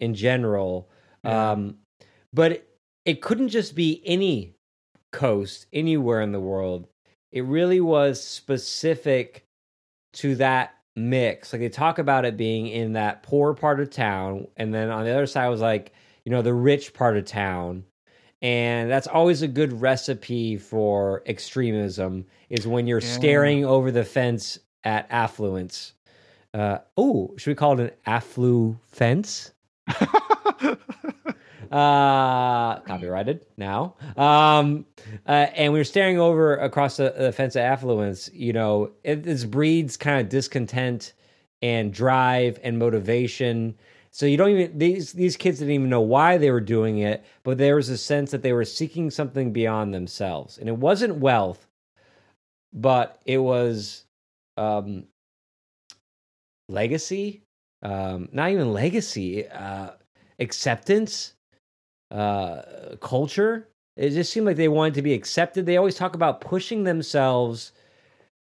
in general, Yeah. um, but it, it couldn't just be any coast anywhere in the world. It really was specific to that mix. Like they talk about it being in that poor part of town, and then on the other side was like, you know, the rich part of town. And that's always a good recipe for extremism is when you're Yeah. staring over the fence at affluence. Uh, oh, should we call it an afflu fence? uh copyrighted now. Um uh, and we were staring over across the, the fence of affluence you know it, this breeds kind of discontent and drive and motivation. So you don't even these these kids didn't even know why they were doing it but there was a sense that they were seeking something beyond themselves. And it wasn't wealth but it was um legacy um not even legacy uh acceptance uh culture it just seemed like they wanted to be accepted they always talk about pushing themselves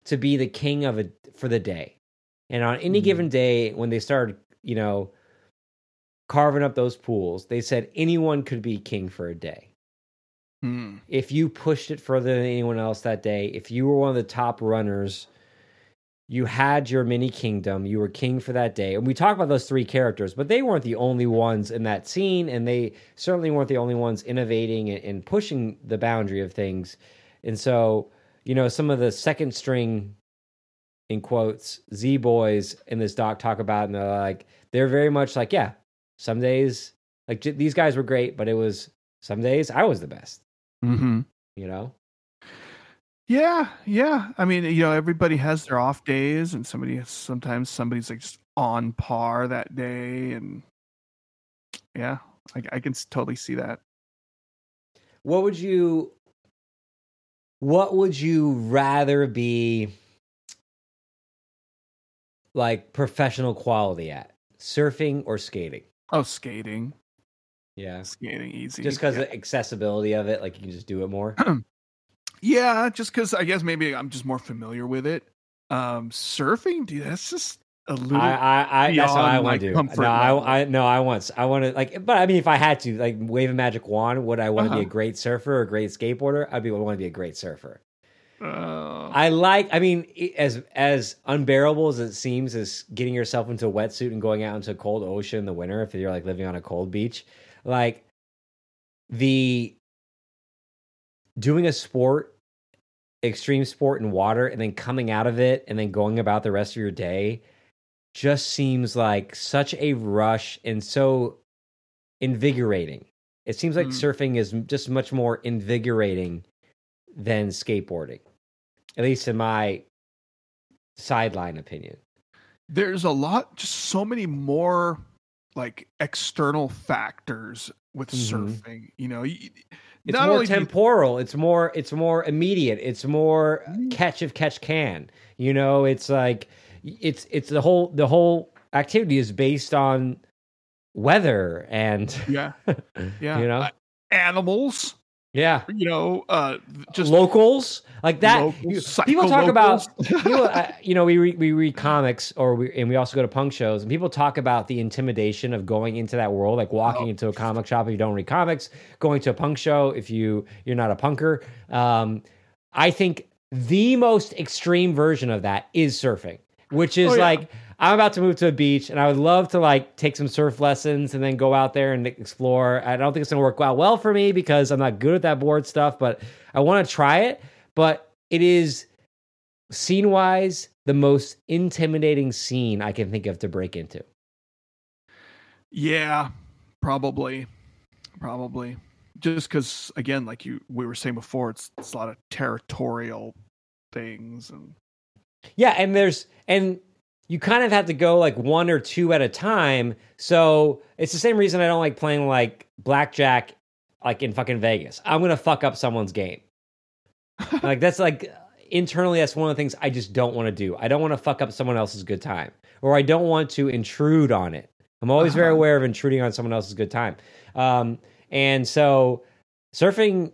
to be the king of a for the day and on any Mhm. given day when they started you know carving up those pools they said anyone could be king for a day Hmm. if you pushed it further than anyone else that day, if you were one of the top runners, you had your mini kingdom, you were king for that day. And we talk about those three characters, but they weren't the only ones in that scene, and they certainly weren't the only ones innovating and, and pushing the boundary of things. And so, you know, some of the second string in quotes Z boys in this doc talk about, and they're like, they're very much like, yeah, some days like j- these guys were great, but it was some days I was the best Mm-hmm. you know Yeah, yeah. I mean, you know, everybody has their off days, and somebody sometimes somebody's like just on par that day, and yeah, I, I can totally see that. what would you what would you rather be like professional quality at surfing or skating Oh, skating, yeah skating, easy. just because yeah. of the accessibility of it like you can just do it more yeah, just because I guess maybe I'm just more familiar with it. Um, surfing, dude, that's just a little. I, I, I that's what I want to do. No. I, I, no, I want, I want to like, but I mean, if I had to, like, wave a magic wand, would I want to be a Uh-huh. great surfer or a great skateboarder? I'd be, I want to be a great surfer. Uh, I like. I mean, as as unbearable as it seems, as getting yourself into a wetsuit and going out into a cold ocean in the winter, if you're like living on a cold beach, like the doing a sport, extreme sport in water, and then coming out of it and then going about the rest of your day, just seems like such a rush and so invigorating. It seems like Mm. surfing is just much more invigorating than skateboarding. at least in my sideline opinion. There's a lot, just so many more like external factors with Mhm. surfing. You know, y- It's not more only do you- temporal. It's more. It's more immediate. It's more Mm. catch if catch can. You know, it's like it's it's the whole the whole activity is based on weather and yeah, yeah, You know? Uh, animals. Yeah You know, uh, just locals like that. Locals, people talk about people, uh, you know, we read, we read comics or we and we also go to punk shows and people talk about the intimidation of going into that world, like walking Oh. into a comic shop if you don't read comics, going to a punk show if you you're not a punker. Um, I think the most extreme version of that is surfing, which is Oh, yeah. like I'm about to move to a beach and I would love to like take some surf lessons and then go out there and explore. I don't think it's gonna work out well for me because I'm not good at that board stuff, but I want to try it. But it is scene wise the most intimidating scene I can think of to break into. Yeah, probably, probably. Just because, again, like you we were saying before, it's it's a lot of territorial things and Yeah, and there's and you kind of have to go like one or two at a time. So it's the same reason I don't like playing like blackjack like in fucking Vegas. I'm gonna fuck up someone's game. like that's like internally that's one of the things I just don't want to do. I don't want to fuck up someone else's good time. Or I don't want to intrude on it. I'm always very Uh-huh. aware of intruding on someone else's good time. Um, and so surfing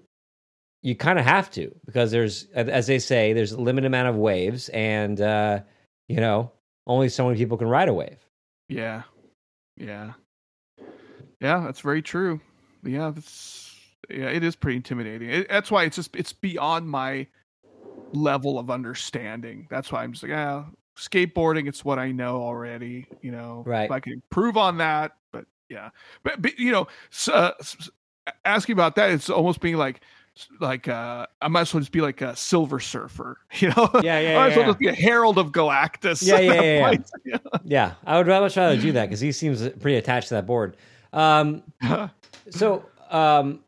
you kind of have to because there's as they say there's a limited amount of waves and uh you know only so many people can ride a wave yeah, yeah, yeah. That's very true. Yeah, that's yeah. It is pretty intimidating. It, that's why it's just it's beyond my level of understanding. That's why I'm just like, ah, skateboarding. It's what I know already. You know, Right. If I can improve on that, but yeah, but, but you know, s- uh, asking about that, it's almost being like. Like uh, I might as well just be like a silver surfer, you know. Yeah, yeah, I might as well yeah, just be a herald of Galactus. Yeah, yeah, yeah, yeah. Yeah. i would rather much rather do that because he seems pretty attached to that board um so um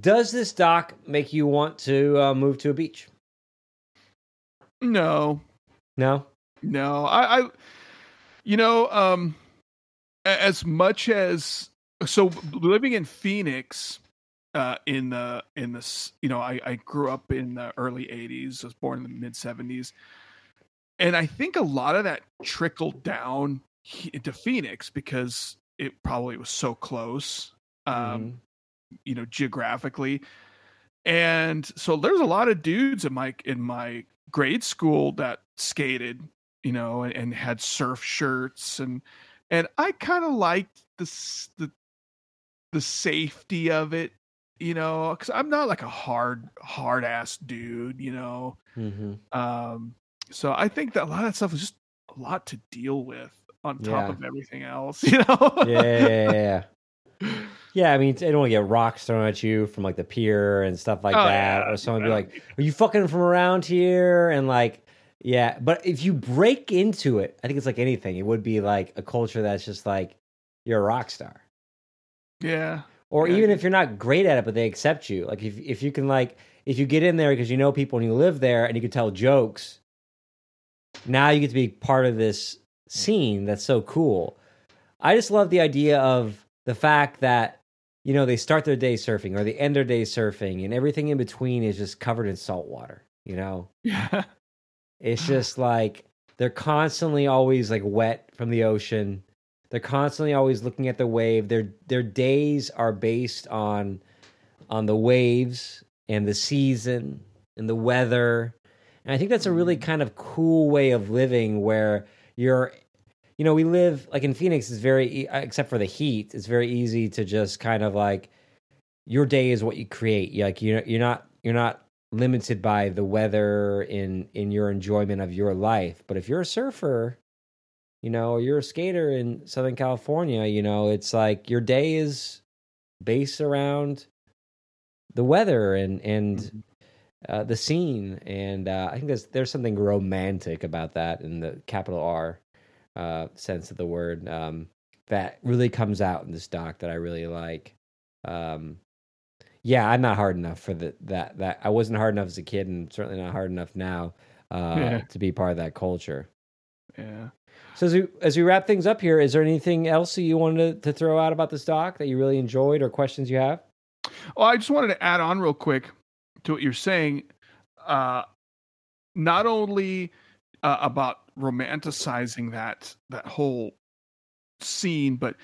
does this doc make you want to uh, move to a beach no, no No, I, I you know, um, as much as so living in Phoenix, uh, in the in this, you know, I I grew up in the early '80s. I was born in the mid '70s, and I think a lot of that trickled down into Phoenix because it probably was so close. Um, Mhm. you know geographically and so there's a lot of dudes in my in my grade school that skated you know and, and had surf shirts and and i kind of liked the the the safety of it you know because i'm not like a hard hard ass dude you know Mhm. um so i think that a lot of that stuff is just a lot to deal with on top Yeah. of everything else you know yeah, yeah, yeah, yeah. Yeah, I mean, they don't want to get rocks thrown at you from like the pier and stuff like Oh, that, yeah. or someone be like, "Are you fucking from around here?" And like, yeah. But if you break into it, I think it's like anything. It would be like a culture that's just like you're a rock star, yeah or Yeah, even if you're not great at it, but they accept you. Like if if you can like if you get in there because you know people and you live there and you can tell jokes, now you get to be part of this scene that's so cool. I just love the idea of the fact that you know they start their day surfing or they end their day surfing and everything in between is just covered in salt water. You know, yeah it's just like they're constantly always like wet from the ocean. They're constantly always looking at the wave. Their their days are based on on the waves and the season and the weather. And I think that's a really mm. kind of cool way of living where you're you know, we live like in Phoenix is very except for the heat, it's very easy to just kind of like your day is what you create. You're like you're you're not you're not limited by the weather in in your enjoyment of your life. But if you're a surfer, you know, or you're a skater in Southern California, you know, it's like your day is based around the weather and and uh, the scene. And uh, I think there's there's something romantic about that in the capital R uh, sense of the word um, that really comes out in this doc that I really like. Um, yeah, I'm not hard enough for the, that. That I wasn't hard enough as a kid, and certainly not hard enough now uh, Yeah. to be part of that culture. Yeah. So as we, as we wrap things up here, is there anything else that you wanted to, to throw out about this doc that you really enjoyed or questions you have? Well, I just wanted to add on real quick to what you're saying. Uh, not only uh, about romanticizing that that whole scene, but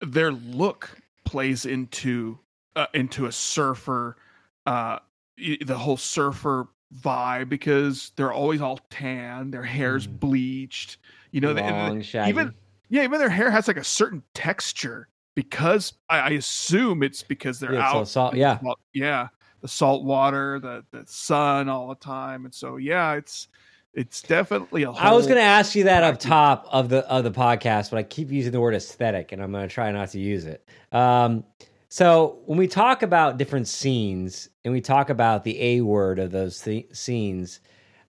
their look plays into uh, into a surfer, uh, the whole surfer vibe because they're always all tan, their hair's Mhm. bleached. You know, they, Long, shaggy. even yeah, even their hair has like a certain texture because I, I assume it's because they're Yeah, out. salt- yeah. Well, yeah, the salt water, the the sun all the time, and so yeah, it's it's definitely a. I was going to ask you that up top of the of the podcast, but I keep using the word aesthetic, and I'm going to try not to use it. Um, so when we talk about different scenes and we talk about the A word of those th- scenes,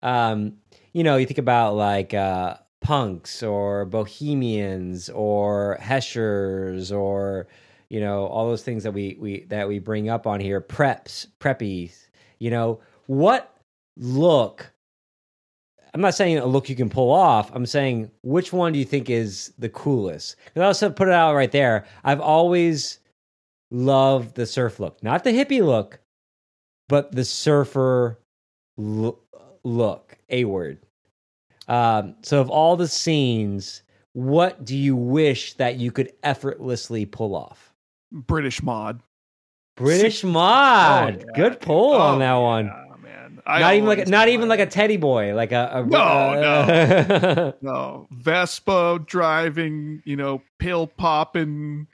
um, you know, you think about like uh, punks or bohemians or heshers or you know all those things that we we that we bring up on here, preps, preppies. You know what look I'm not saying a look you can pull off. I'm saying which one do you think is the coolest? Because I also put it out right there. I've always loved the surf look, not the hippie look, but the surfer lo- look. A word. Um, so, of all the scenes, what do you wish that you could effortlessly pull off? British mod. British mod. Oh, yeah. Good pull on Oh, that one. yeah, man. I Not even like always not even like a teddy boy, like a, a No, no. No, Vespa driving, you know, pill popping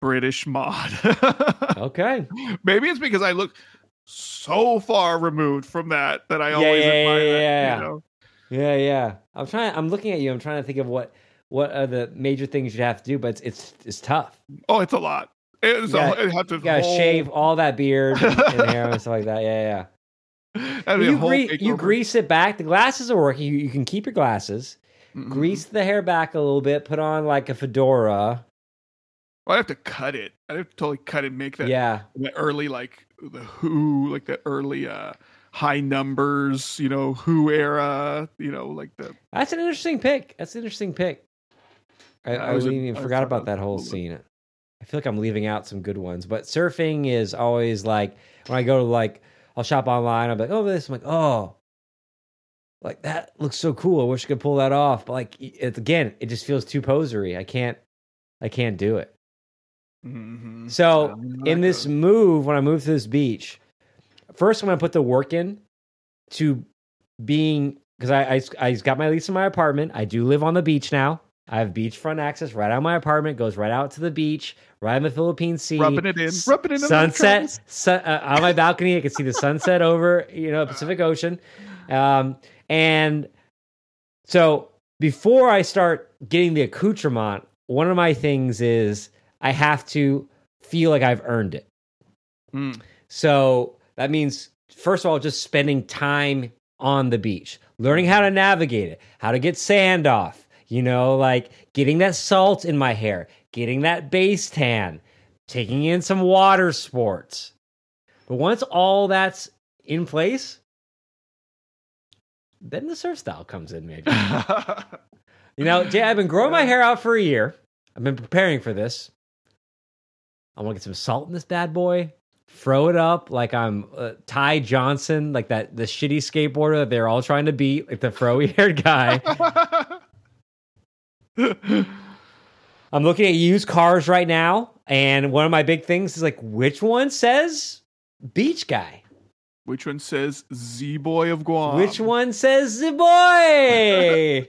British mod. okay. Maybe it's because I look so far removed from that that I Yeah, always yeah, admire yeah, that, yeah. You know? Yeah, yeah. I'm trying. I'm looking at you. I'm trying to think of what what are the major things you have to do, but it's it's, it's tough. Oh, it's a lot. It's You a, gotta- it have to You gotta whole- shave all that beard and, and hair and stuff like that. Yeah, yeah. that'd be a You, whole gre- you grease it back. The glasses are working. You, you can keep your glasses. Mhm. Grease the hair back a little bit. Put on like a fedora. Well, I have to cut it. I have to totally cut it. Make that Yeah. the early like the Who, like the early uh high numbers. You know, Who era. You know, like the That's an interesting pick. That's an interesting pick. I, I I, was even I forgot about that whole scene. I feel like I'm leaving out some good ones, but surfing is always like when I go to like I'll shop online. I'm like, oh, this. I'm like, oh, like that looks so cool. I wish I could pull that off, but like it, again, it just feels too posery. I can't, I can't do it. Mhm. So know in this move, when I move to this beach, first I'm gonna put the work in to being because I, I I got my lease in my apartment. I do live on the beach now. I have beachfront access right out of my apartment. Goes right out to the beach, right in the Philippine Sea. rubbing it in, rubbing it in. sunset sun, uh, on my balcony. I can see the sunset over you know Pacific Ocean, um, and so before I start getting the accoutrement, one of my things is I have to feel like I've earned it. Mm. So that means first of all, just spending time on the beach, learning how to navigate it, how to get sand off. You know, like getting that salt in my hair, getting that base tan, taking in some water sports. But once all that's in place, then the surf style comes in, maybe. you know, Jay, I've been growing my hair out for a year. I've been preparing for this. I want to get some salt in this bad boy. Throw it up like I'm uh, Ty Johnson, like that the shitty skateboarder that they're all trying to beat, like the froey haired guy. I'm looking at used cars right now, and one of my big things is like, which one says beach guy? Which one says Z Boy of Guam? Which one says the boy?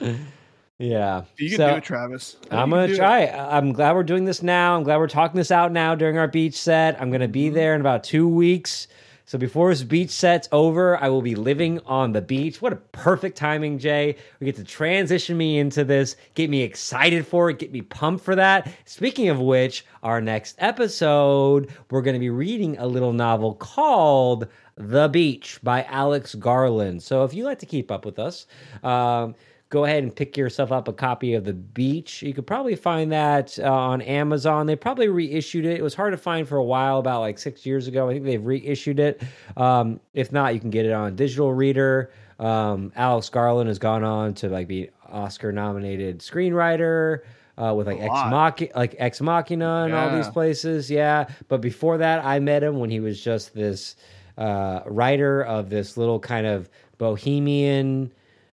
yeah. You can So- do it, Travis. I'm gonna try. it. I'm glad we're doing this now. I'm glad we're talking this out now during our beach set. I'm gonna Mm-hmm. be there in about two weeks. So before this beach set's over, I will be living on the beach. What a perfect timing, Jay. We get to transition me into this, get me excited for it, get me pumped for that. Speaking of which, our next episode, we're gonna be reading a little novel called The Beach by Alex Garland. So if you like to keep up with us, um, go ahead and pick yourself up a copy of The Beach. You could probably find that uh, on Amazon. They probably reissued it. It was hard to find for a while, about like six years ago. I think they've reissued it. Um, if not, you can get it on digital reader. Um, Alex Garland has gone on to like be Oscar nominated screenwriter. Uh, with like Ex like Ex Machina and all these places, yeah. But before that, I met him when he was just this uh, writer of this little kind of bohemian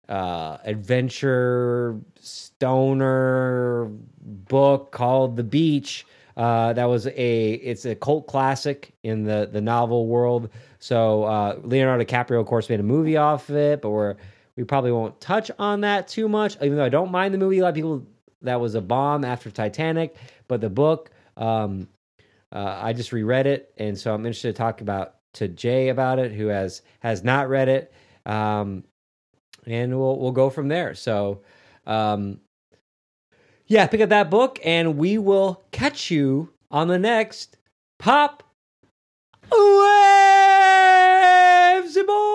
uh, adventure stoner book called The Beach. Uh, that was a it's a cult classic in the the novel world. So uh, Leonardo DiCaprio, of course, made a movie off of it, but we're we probably won't touch on that too much. Even though I don't mind the movie, a lot of people that was a bomb after Titanic, but the book, um, uh, I just reread it, and so I'm interested to talk about to Jay about it, who has has not read it, um, and we'll we'll go from there. So, um, yeah, pick up that book, and we will catch you on the next pop waves, boy.